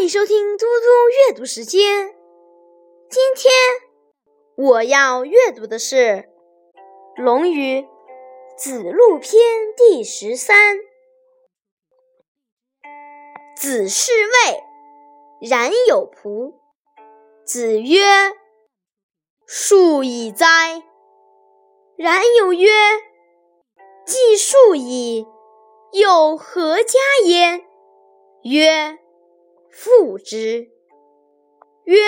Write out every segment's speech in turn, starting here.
迎收听嘟嘟阅读时间。今天我要阅读的是《论语·子路篇》第十三。子是谓冉有仆。子曰：“树以哉！”冉有曰：“既树矣，又何加焉？”曰：父之。曰：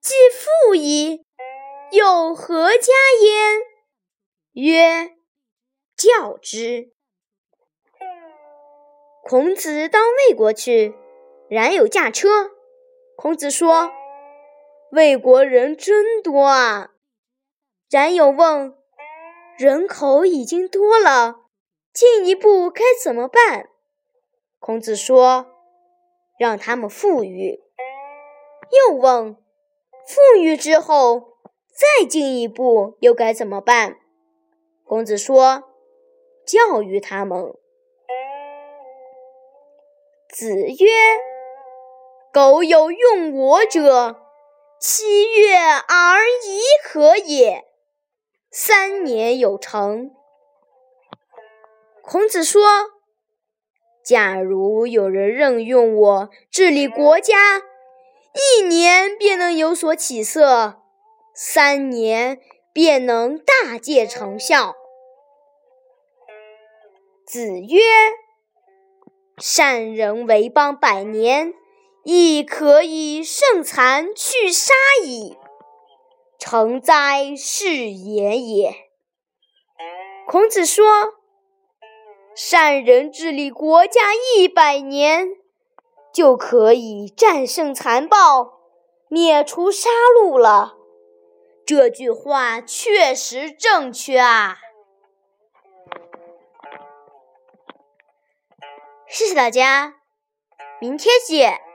既父矣，有何加焉？曰：教之。孔子到魏国去，冉有驾车。孔子说：“魏国人真多啊！”冉有问：“人口已经多了，进一步该怎么办？”孔子说：“让他们富裕。”又问：“富裕之后，再进一步又该怎么办？”孔子说：“教育他们。”子曰：“苟有用我者，七月而已可也，三年有成。”孔子说。假如有人任用我治理国家，一年便能有所起色，三年便能大见成效。子曰：“善人为邦百年，亦可以胜残去杀矣。成哉，是言也！”孔子说。善人治理国家一百年，就可以战胜残暴，灭除杀戮了。这句话确实正确啊！谢谢大家，明天见。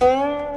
Música